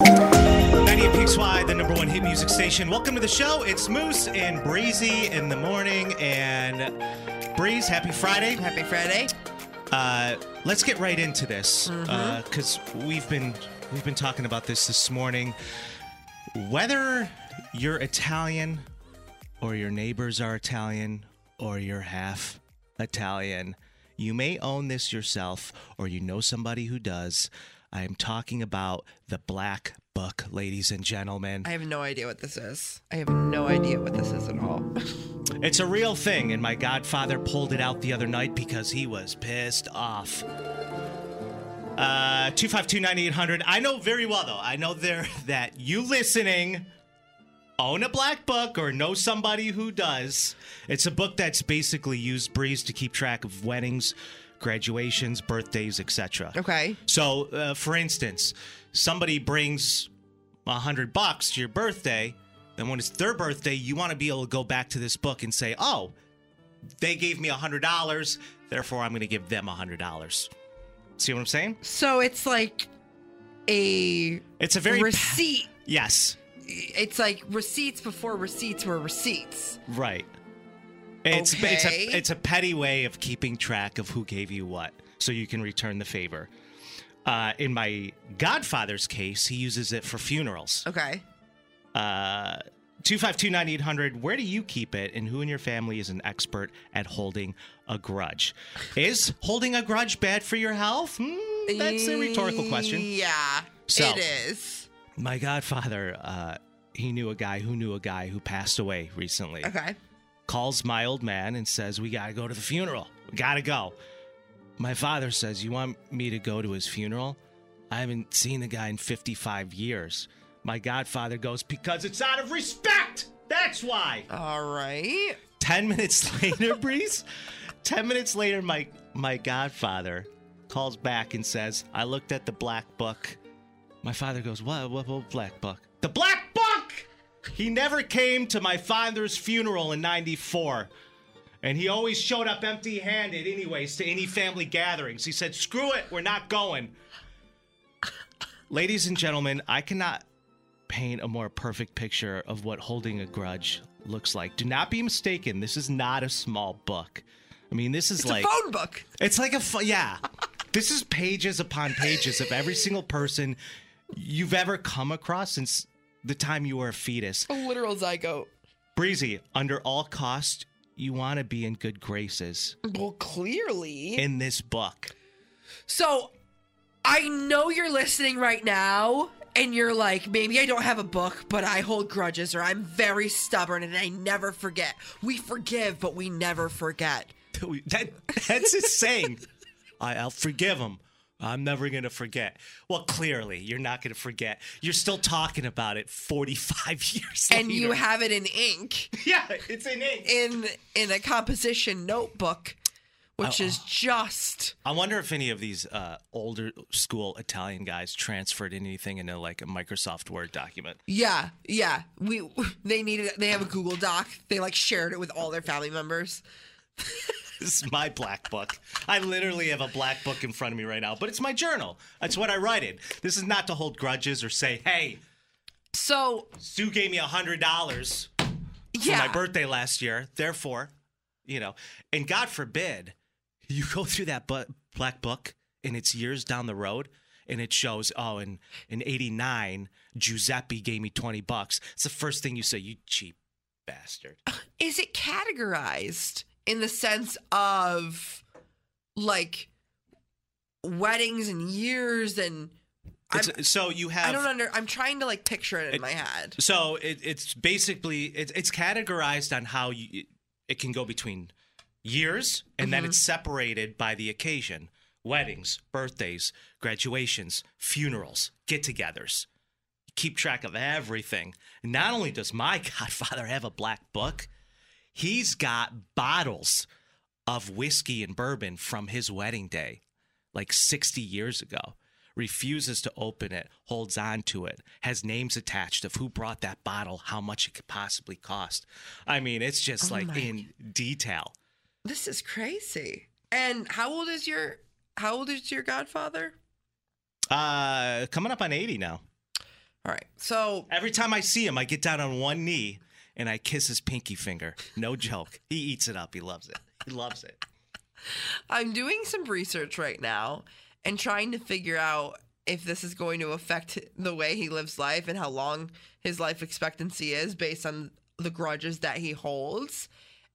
98 PXY, the number one hit music station. Welcome to the show. It's Moose and Breezy in the morning. And Breeze, happy Friday. Happy Friday. Uh, let's get right into this Mm-hmm. because we've been we've been talking about this this morning. Whether you're Italian or your neighbors are Italian or you're half Italian, you may own this yourself or you know somebody who does. I am talking about the Black Book, ladies and gentlemen. I have no idea what this is. I have no idea what this is at all. It's a real thing, and my godfather pulled it out the other night because he was pissed off. Uh, 252-9800. I know very well, though. I know there that you listening own a black book or know somebody who does. It's a book that's basically used Breeze to keep track of weddings, graduations, birthdays, etc. Okay. So, uh, for instance, somebody brings a hundred bucks to your birthday, then when it's their birthday, you want to be able to go back to this book and say, "Oh, they gave me a hundred dollars, therefore I'm going to give them a hundred dollars." See what I'm saying? So it's like a It's a very receipt. yes, It's like receipts before receipts were receipts. right. It's it's a it's a petty way of keeping track of who gave you what, so you can return the favor. Uh, in my godfather's case, he uses it for funerals. Okay. Uh, 252-9800, where do you keep it and who in your family is an expert at holding a grudge? Is holding a grudge bad for your health? Hmm, that's a rhetorical question. Yeah. So- it is. My godfather, uh, he knew a guy who knew a guy who passed away recently. Okay. Calls my old man and says, We got to go to the funeral. We got to go. My father says, You want me to go to his funeral? I haven't seen the guy in 55 years. My godfather goes, Because it's out of respect. That's why. All right. 10 minutes later, Breeze, 10 minutes later, my, my godfather calls back and says, I looked at the black book. My father goes, What? What, what black book? The black book! He never came to my father's funeral in 94. And he always showed up empty handed, anyways, to any family gatherings. He said, Screw it, we're not going. Ladies and gentlemen, I cannot paint a more perfect picture of what holding a grudge looks like. Do not be mistaken. This is not a small book. I mean, this is It's like a phone book. it's like a fu- yeah. This is pages upon pages of every single person you've ever come across since the time you were a fetus. A literal zygote. Breezy, under all cost, you want to be in good graces Well, clearly. in this book. So I know you're listening right now and you're like, maybe I don't have a book, but I hold grudges or I'm very stubborn and I never forget. We forgive, but we never forget. That, that's his saying. I, I'll forgive him. I'm never going to forget. Well, clearly, you're not going to forget. You're still talking about it 45 years And you have it in ink Yeah, it's in ink. in in a composition notebook, which is just I wonder if any of these uh, older school Italian guys transferred anything into like a Microsoft Word document. yeah, yeah. We they needed they have a Google Doc. They like shared it with all their family members. This is my black book. I literally have a black book in front of me right now, but it's my journal. That's what I write in. This is not to hold grudges or say, hey, So Sue gave me a hundred dollars for my birthday last year. Therefore, you know, and God forbid you go through that bu- black book and it's years down the road and it shows, oh, in in '89, Giuseppe gave me twenty bucks. It's the first thing you say, you cheap bastard. Is it categorized in the sense of like weddings and years and It's, so you have I don't under I'm trying to like picture it in It- my head. So it, it's basically it's it's categorized on how you it can go between years, and then mm-hmm. it's separated by the occasion: weddings, birthdays, graduations, funerals, get-togethers. Keep track of everything. Not only does my godfather have a black book, he's got bottles of whiskey and bourbon from his wedding day, like 60 years ago. Refuses to open it, holds on to it, has names attached of who brought that bottle, how much it could possibly cost. I mean, it's just Oh like my in detail. This is crazy. And how old is your how old is your godfather? Uh, coming up on 80 now. All right. So Every time I see him, I get down on one knee and I kiss his pinky finger. No joke. He eats it up. He loves it. He loves it. I'm doing some research right now and trying to figure out if this is going to affect the way he lives life and how long his life expectancy is based on the grudges that he holds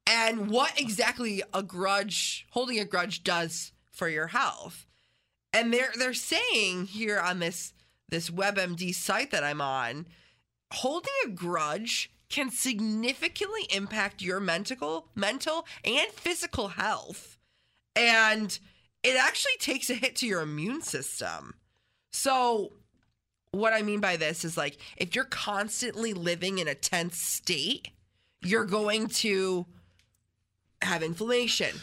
and what exactly a grudge holding a grudge does for your health. And they're they're saying here on this this WebMD site that I'm on, holding a grudge can significantly impact your mental mental and physical health and it actually takes a hit to your immune system. So, what I mean by this is like if you're constantly living in a tense state, you're going to have inflammation.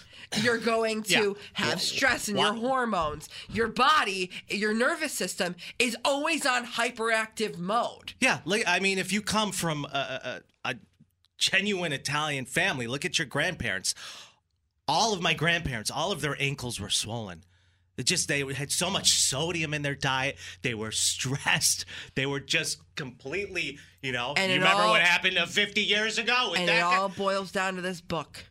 You're going to Yeah. have stress in your hormones. Your body, your nervous system is always on hyperactive mode. Yeah, like I mean, if you come from a, a, a genuine Italian family, look at your grandparents. All of my grandparents, all of their ankles were swollen. It just they had so much sodium in their diet. They were stressed. They were just completely, you know. And you remember all- what happened uh, 50 years ago with And that it guy? all boils down to this book.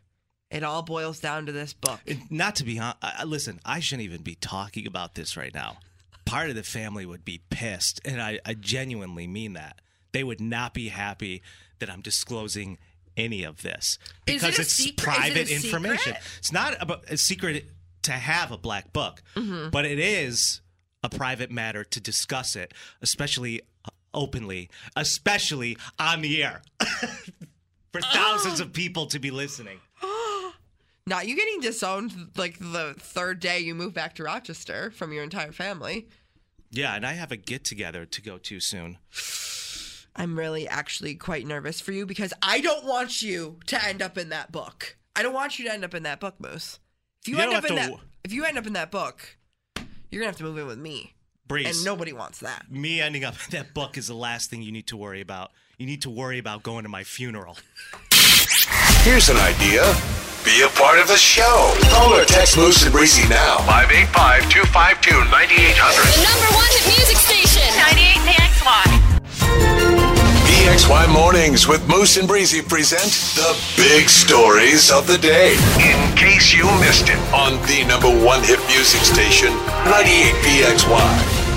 It all boils down to this book. Not to be honest, listen, I shouldn't even be talking about this right now. Part of the family would be pissed, and I, I genuinely mean that. They would not be happy that I'm disclosing any of this Is it because it's secret? Is it private information. It's not about a secret to have a black book, Mm-hmm. but it is a private matter to discuss it, especially uh, openly, especially on the air. For thousands of people to be listening. Not you getting disowned like the third day you move back to Rochester from your entire family. Yeah, and I have a get together to go to soon. I'm really actually quite nervous for you because I don't want you to end up in that book. I don't want you to end up in that book, Moose. If you, You end up in have that to- if you end up in that book, you're gonna have to move in with me. Breeze. And nobody wants that. me ending up in that book is the last thing you need to worry about. You need to worry about going to my funeral. Here's an idea. Be a part of the show. Call or text Moose and Breezy now. 585 252 9800. The number one hit music station. 98 PXY. PXY Mornings with Moose and Breezy present the big stories of the day. In case you missed it on the number one hit music station, 98 PXY.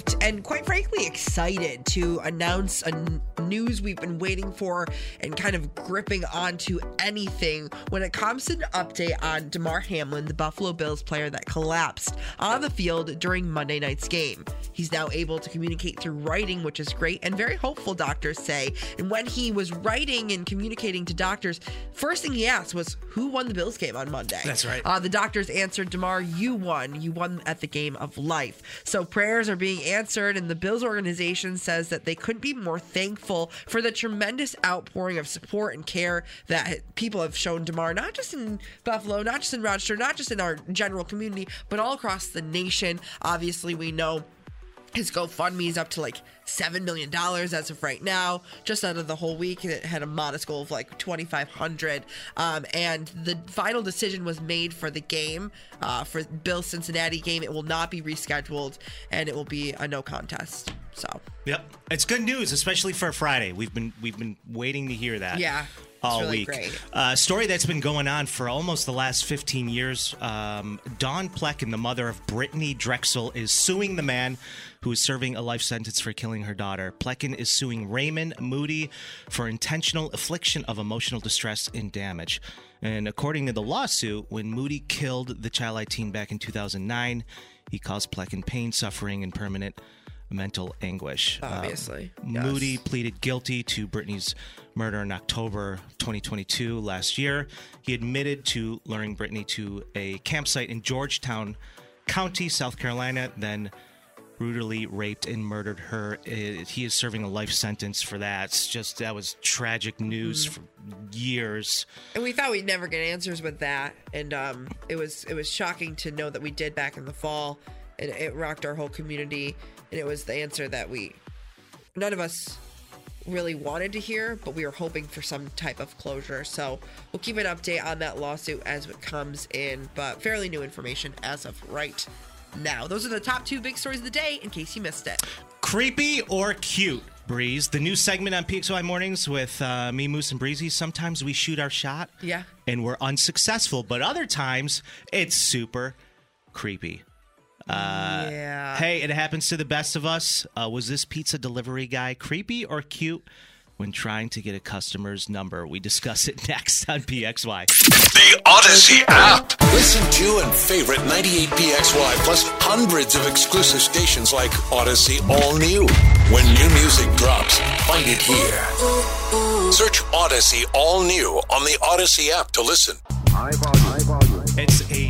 We are so relieved and quite frankly excited to announce a n- news we've been waiting for and kind of gripping onto anything when it comes to an update on Damar Hamlin, the Buffalo Bills player that collapsed on the field during Monday night's game. He's now able to communicate through writing, which is great and very hopeful, doctors say. And when he was writing and communicating to doctors, first thing he asked was, Who won the Bills game on Monday? That's right. Uh, the doctors answered, Damar, you won. You won at the game of life. So prayers are being answered, and the Bills organization says that they couldn't be more thankful for the tremendous outpouring of support and care that people have shown Damar, not just in Buffalo, not just in Rochester, not just in our general community, but all across the nation. Obviously, we know his GoFundMe is up to like seven million dollars as of right now. Just out of the whole week, it had a modest goal of like twenty five hundred. Um, and the final decision was made for the game, uh, for Bill Cincinnati game. It will not be rescheduled, and it will be a no contest. So Yep, it's good news, especially for Friday. We've been we've been waiting to hear that. Yeah. All really week. great. Uh, story that's been going on for almost the last 15 years. Um, Dawn Pleckan, the mother of Brittanee Drexel, is suing the man who is serving a life sentence for killing her daughter. Pleckan is suing Raymond Moody for intentional affliction of emotional distress and damage. And according to the lawsuit, when Moody killed the child teen back in 2009, he caused Pleckan pain, suffering, and permanent mental anguish. Um, Obviously, yes. Moody pleaded guilty to Brittanee's murder in October 2022 last year. He admitted to luring Brittanee to a campsite in Georgetown County, South Carolina, then brutally raped and murdered her. He is serving a life sentence for that. It's just that was tragic news Mm. for years. And we thought we'd never get answers with that, and um, it was it was shocking to know that we did back in the fall, and it rocked our whole community. And it was the answer that we, none of us, really wanted to hear, but we were hoping for some type of closure. So we'll keep an update on that lawsuit as it comes in, but fairly new information as of right now. Those are the top two big stories of the day, in case you missed it. Creepy or cute, Breeze? The new segment on PXY Mornings with uh, me, Moose, and Breezy. Sometimes we shoot our shot. Yeah. And we're unsuccessful, but other times it's super creepy. Uh, yeah. Hey, it happens to the best of us. Uh, was this pizza delivery guy creepy or cute when trying to get a customer's number? We discuss it next on PXY. The Audacy app. Listen to and favorite 98PXY plus hundreds of exclusive stations like Audacy All New. When new music drops, find it here. Search Audacy All New on the Odyssey app to listen. High volume. High volume. It's a new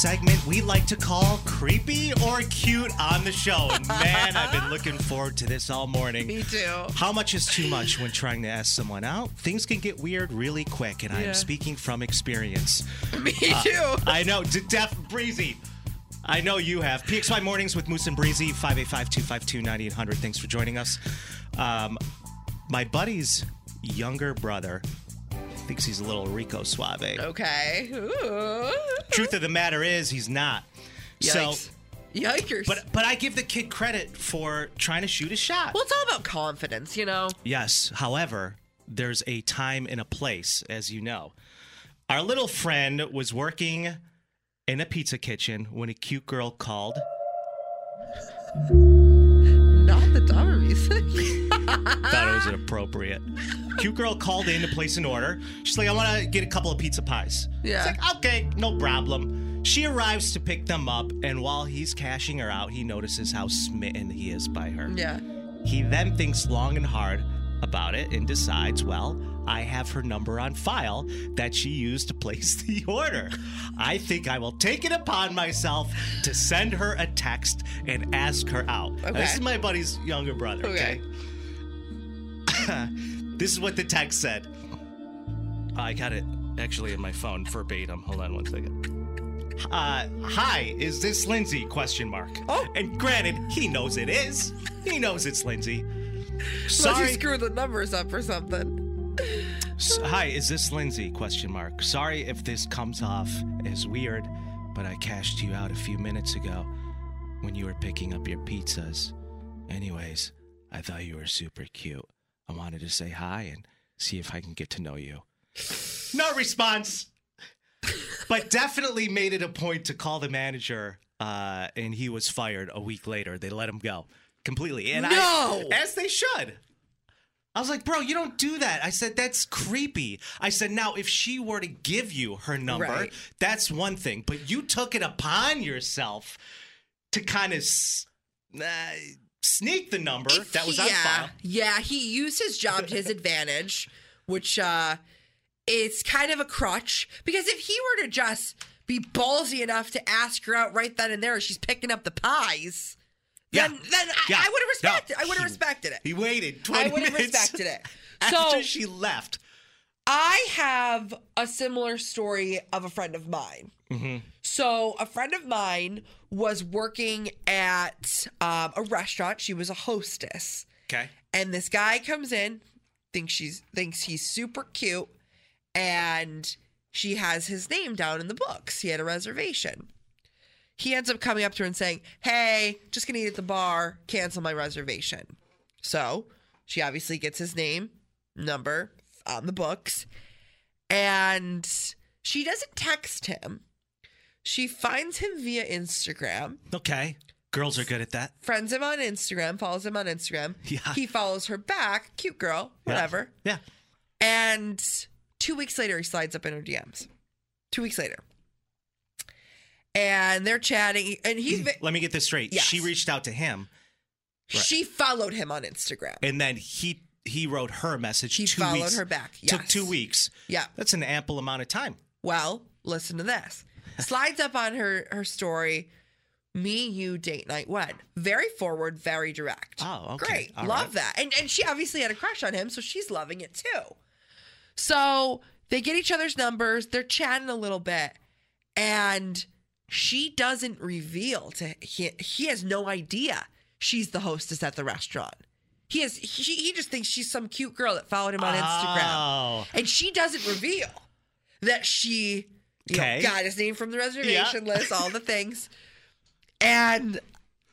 segment we like to call Creepy or Cute on the show. And man, I've been looking forward to this all morning. Me too. How much is too much when trying to ask someone out? Things can get weird really quick, and I am speaking from experience. Me too. I know, d- Def Breezy. I know you have. PXY Mornings with Moose and Breezy, 585 252 9800. Thanks for joining us. Um, my buddy's younger brother thinks he's a little Rico Suave. Okay. Ooh. Truth of the matter is, he's not. So, Yikers. but but I give the kid credit for trying to shoot a shot. well, it's all about confidence, you know? Yes. However, there's a time and a place, as you know. Our little friend was working in a pizza kitchen when a cute girl called. Not the dumber music. Thought it was inappropriate. Cute girl called in to place an order. She's like, I want to get a couple of pizza pies. Yeah. It's like, okay, no problem. She arrives to pick them up, and while he's cashing her out, he notices how smitten he is by her. yeah. He then thinks long and hard about it and decides, well, I have her number on file that she used to place the order. I think I will take it upon myself to send her a text and ask her out. Now, This is my buddy's younger brother, okay? this is what the text said. I got it actually in my phone verbatim. Hold on one second. Uh, hi, is this Lindsay? Question mark. Oh. And granted, he knows it is. He knows it's Lindsay. Unless you screw the numbers up or something. S- Hi, is this Lindsay? Question mark. Sorry if this comes off as weird, but I cashed you out a few minutes ago when you were picking up your pizzas. Anyways, I thought you were super cute. I wanted to say hi and see if I can get to know you. No response. but definitely made it a point to call the manager, uh, and he was fired a week later. They let him go completely. And I, No! as they should. I was like, bro, you don't do that. I said, that's creepy. I said, now, if she were to give you her number, Right. that's one thing. But you took it upon yourself to kind of uh, sneak the number If that was he- on yeah, file. Yeah, he used his job to his advantage, which uh is kind of a crutch. Because if he were to just be ballsy enough to ask her out right then and there she's picking up the pies, then Yeah. then I, Yeah. I would have No, respected I would have respected it. He waited 20 I would have minutes respected it. after So she left. I have a similar story of a friend of mine. So, a friend of mine was working at um, a restaurant. She was a hostess, Okay. and this guy comes in, thinks she's thinks he's super cute, and she has his name down in the books. He had a reservation. He ends up coming up to her and saying, "Hey, just gonna eat at the bar. Cancel my reservation." So she obviously gets his name, number, on the books. And she doesn't text him. She finds him via Instagram, Okay. Girls are good at that. friends him on Instagram, follows him on Instagram. Yeah. He follows her back. Cute girl, whatever. Yeah. And two weeks later, he slides up in her DMs. Two weeks later. And they're chatting. And he's, Let me get this straight. Yes. She reached out to him, she followed him on Instagram. and then he he wrote her message. He two followed weeks, her back, Took two weeks. Yeah. That's an ample amount of time. Well, listen to this. Slides up on her her story. Me, you, date night, wed. Very forward, very direct. Oh, okay. Great. All Love right. that. And and she obviously had a crush on him, so she's loving it too. So they get each other's numbers, they're chatting a little bit, and she doesn't reveal to he he has no idea she's the hostess at the restaurant. He has he, he just thinks she's some cute girl that followed him on Instagram. Oh. And she doesn't reveal that she you know, Okay. got his name from the reservation list, all the things. And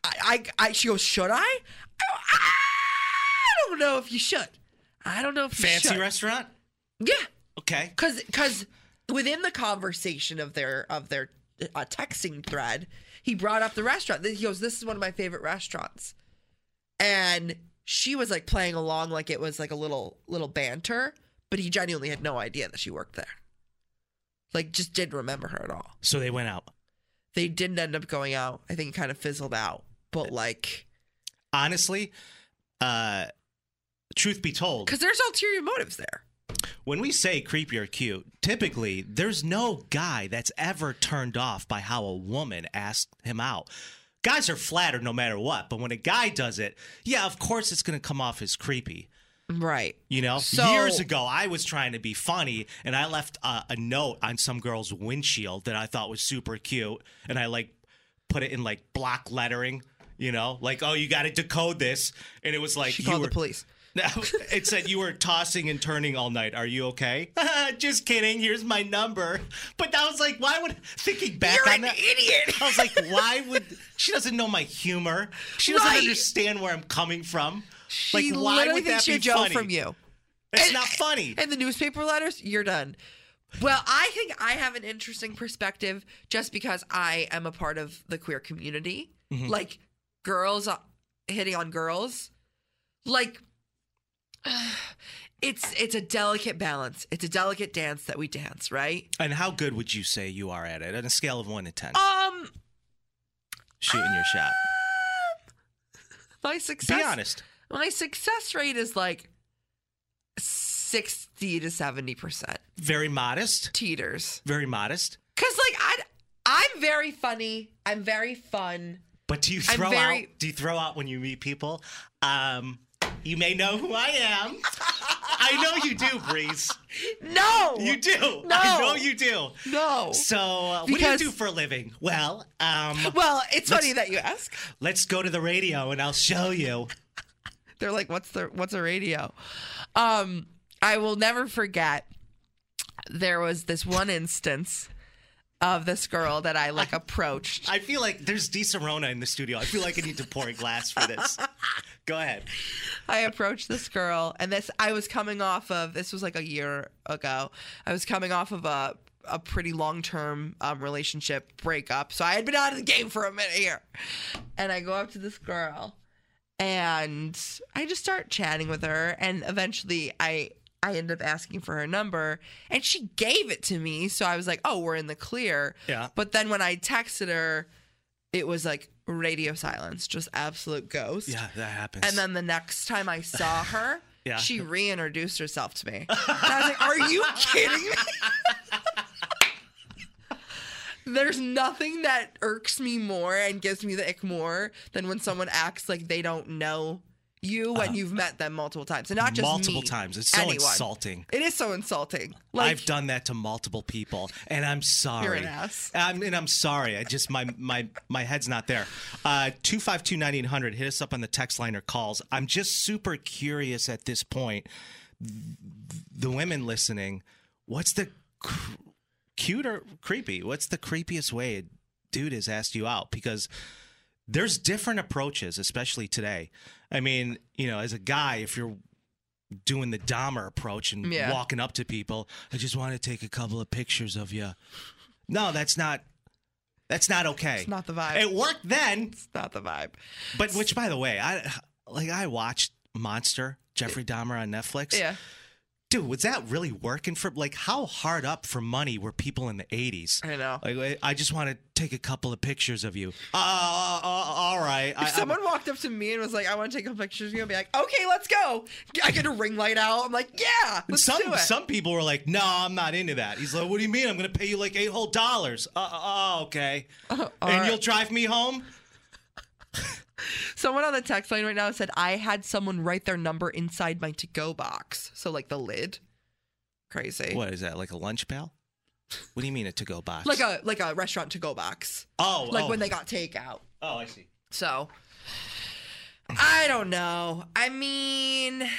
I, I, I, she goes, should I? I, go, I don't know if you should. I don't know if you Fancy should. restaurant? Yeah, Okay. because because within the conversation of their of their uh, texting thread, he brought up the restaurant. He goes, "This is one of my favorite restaurants," and she was like playing along like it was like a little little banter, but he genuinely had no idea that she worked there. Like, just didn't remember her at all. So they went out. They didn't end up going out. I think it kind of fizzled out. But like, Honestly, uh truth be told, because there's ulterior motives there. when we say creepy or cute, typically there's no guy that's ever turned off by how a woman asked him out. Guys are flattered no matter what, but when a guy does it, yeah, of course it's going to come off as creepy. Right. You know, So- years ago, I was trying to be funny and I left uh, a note on some girl's windshield that I thought was super cute. And I like put it in like block lettering, you know, like, oh, you got to decode this. And it was like, She called were, the police. it said you were tossing and turning all night. Are you okay? Just kidding. Here's my number. But I was like, why would thinking back You're on an that? idiot. I was like, why would she doesn't know my humor? She doesn't Right. understand where I'm coming from. She like, why would that be funny? from you. It's And- not funny. And the newspaper letters, you're done. Well, I think I have an interesting perspective just because I am a part of the queer community. Mm-hmm. Like girls uh, hitting on girls. Like it's it's a delicate balance. It's a delicate dance that we dance, right? And how good would you say you are at it on a scale of one to ten? Um Shooting your shot. my success Be honest. My success rate is like 60 to 70%. Very modest. Teeters. Very modest. Cuz like I I'm very funny. I'm very fun. But do you throw very- out? Do you throw out when you meet people? Um, you may know who I am. I know you do, Breeze. No. You do. No. I know you do. No. So, uh, what do you do for a living? Well, um, Well, it's funny that you ask. let's go to the radio and I'll show you. They're like, "What's the what's a radio?" Um, I will never forget. There was this one instance of this girl that I like approached. I feel like there's Disaronno in the studio. I feel like I need to pour a glass for this. Go ahead. I approached this girl, and this I was coming off of. This was like a year ago. I was coming off of a a pretty long term um, relationship breakup, so I had been out of the game for a minute here. And I go up to this girl, and I just start chatting with her, and eventually I. I end up asking for her number and she gave it to me. So I was like, oh, we're in the clear. Yeah. But then when I texted her, it was like radio silence, just absolute ghost. Yeah, that happens. And then the next time I saw her, Yeah. she reintroduced herself to me. And I was like, Are you kidding me? There's nothing that irks me more and gives me the ick more than when someone acts like they don't know you when you've met them multiple times. And not just Uh, multiple me, times. It's so anyone. insulting. It is so insulting. Like I've done that to multiple people, and I'm sorry. You're an ass. I'm, and I'm sorry. I just my my my head's not there. Uh, two five two ninety eight hundred. Hit us up on the text line or calls. I'm just super curious at this point. The women listening, what's the cr- cute or creepy? What's the creepiest way a dude has asked you out? Because there's different approaches, especially today. I mean, you know, as a guy, if you're doing the Dahmer approach and Yeah. walking up to people. I just want to take a couple of pictures of you. No, that's not. That's not okay. It's not the vibe. It worked then, It's not the vibe. but which, by the way, I like. I watched Monster Jeffrey Dahmer on Netflix. Yeah. Dude, was that really working for? Like, how hard up for money were people in the '80s? I know. Like, I just want to take a couple of pictures of you. Uh, uh, uh, all right. I, If someone walked up to me and was like, "I want to take a picture of you," I'd be like, "Okay, let's go." I get a ring light out. I'm like, "Yeah, let's some do it." some people were like, "No, I'm not into that." He's like, "What do you mean? I'm going to pay you like eight whole dollars." Uh, uh, uh, okay. and right. you'll drive me home. Someone on the text line right now said I had someone write their number inside my to-go box, so like the lid. Crazy. What is that? Like a lunch pail? What do you mean a to-go box? Like a like a restaurant to-go box. oh, Like oh. when they got takeout. Oh, I see. So I don't know. I mean,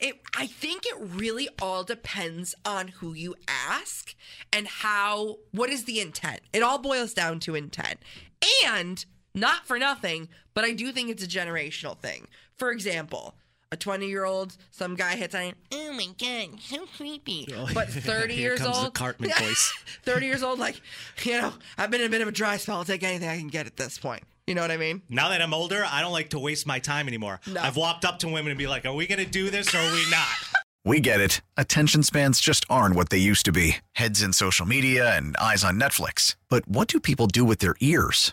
it I think it really all depends on who you ask and how what is the intent. It all boils down to intent. And not for nothing, but I do think it's a generational thing. For example, a 20 year old, some guy hits on, you, oh my God, so creepy. Oh, but 30 Here years comes the old, Cartman voice. 30 years old, like, you know, I've been in a bit of a dry spell. I'll take anything I can get at this point. You know what I mean? Now that I'm older, I don't like to waste my time anymore. No. I've walked up to women and be like, "Are we going to do this or are we not?" We get it. Attention spans just aren't what they used to be heads in social media and eyes on Netflix. But what do people do with their ears?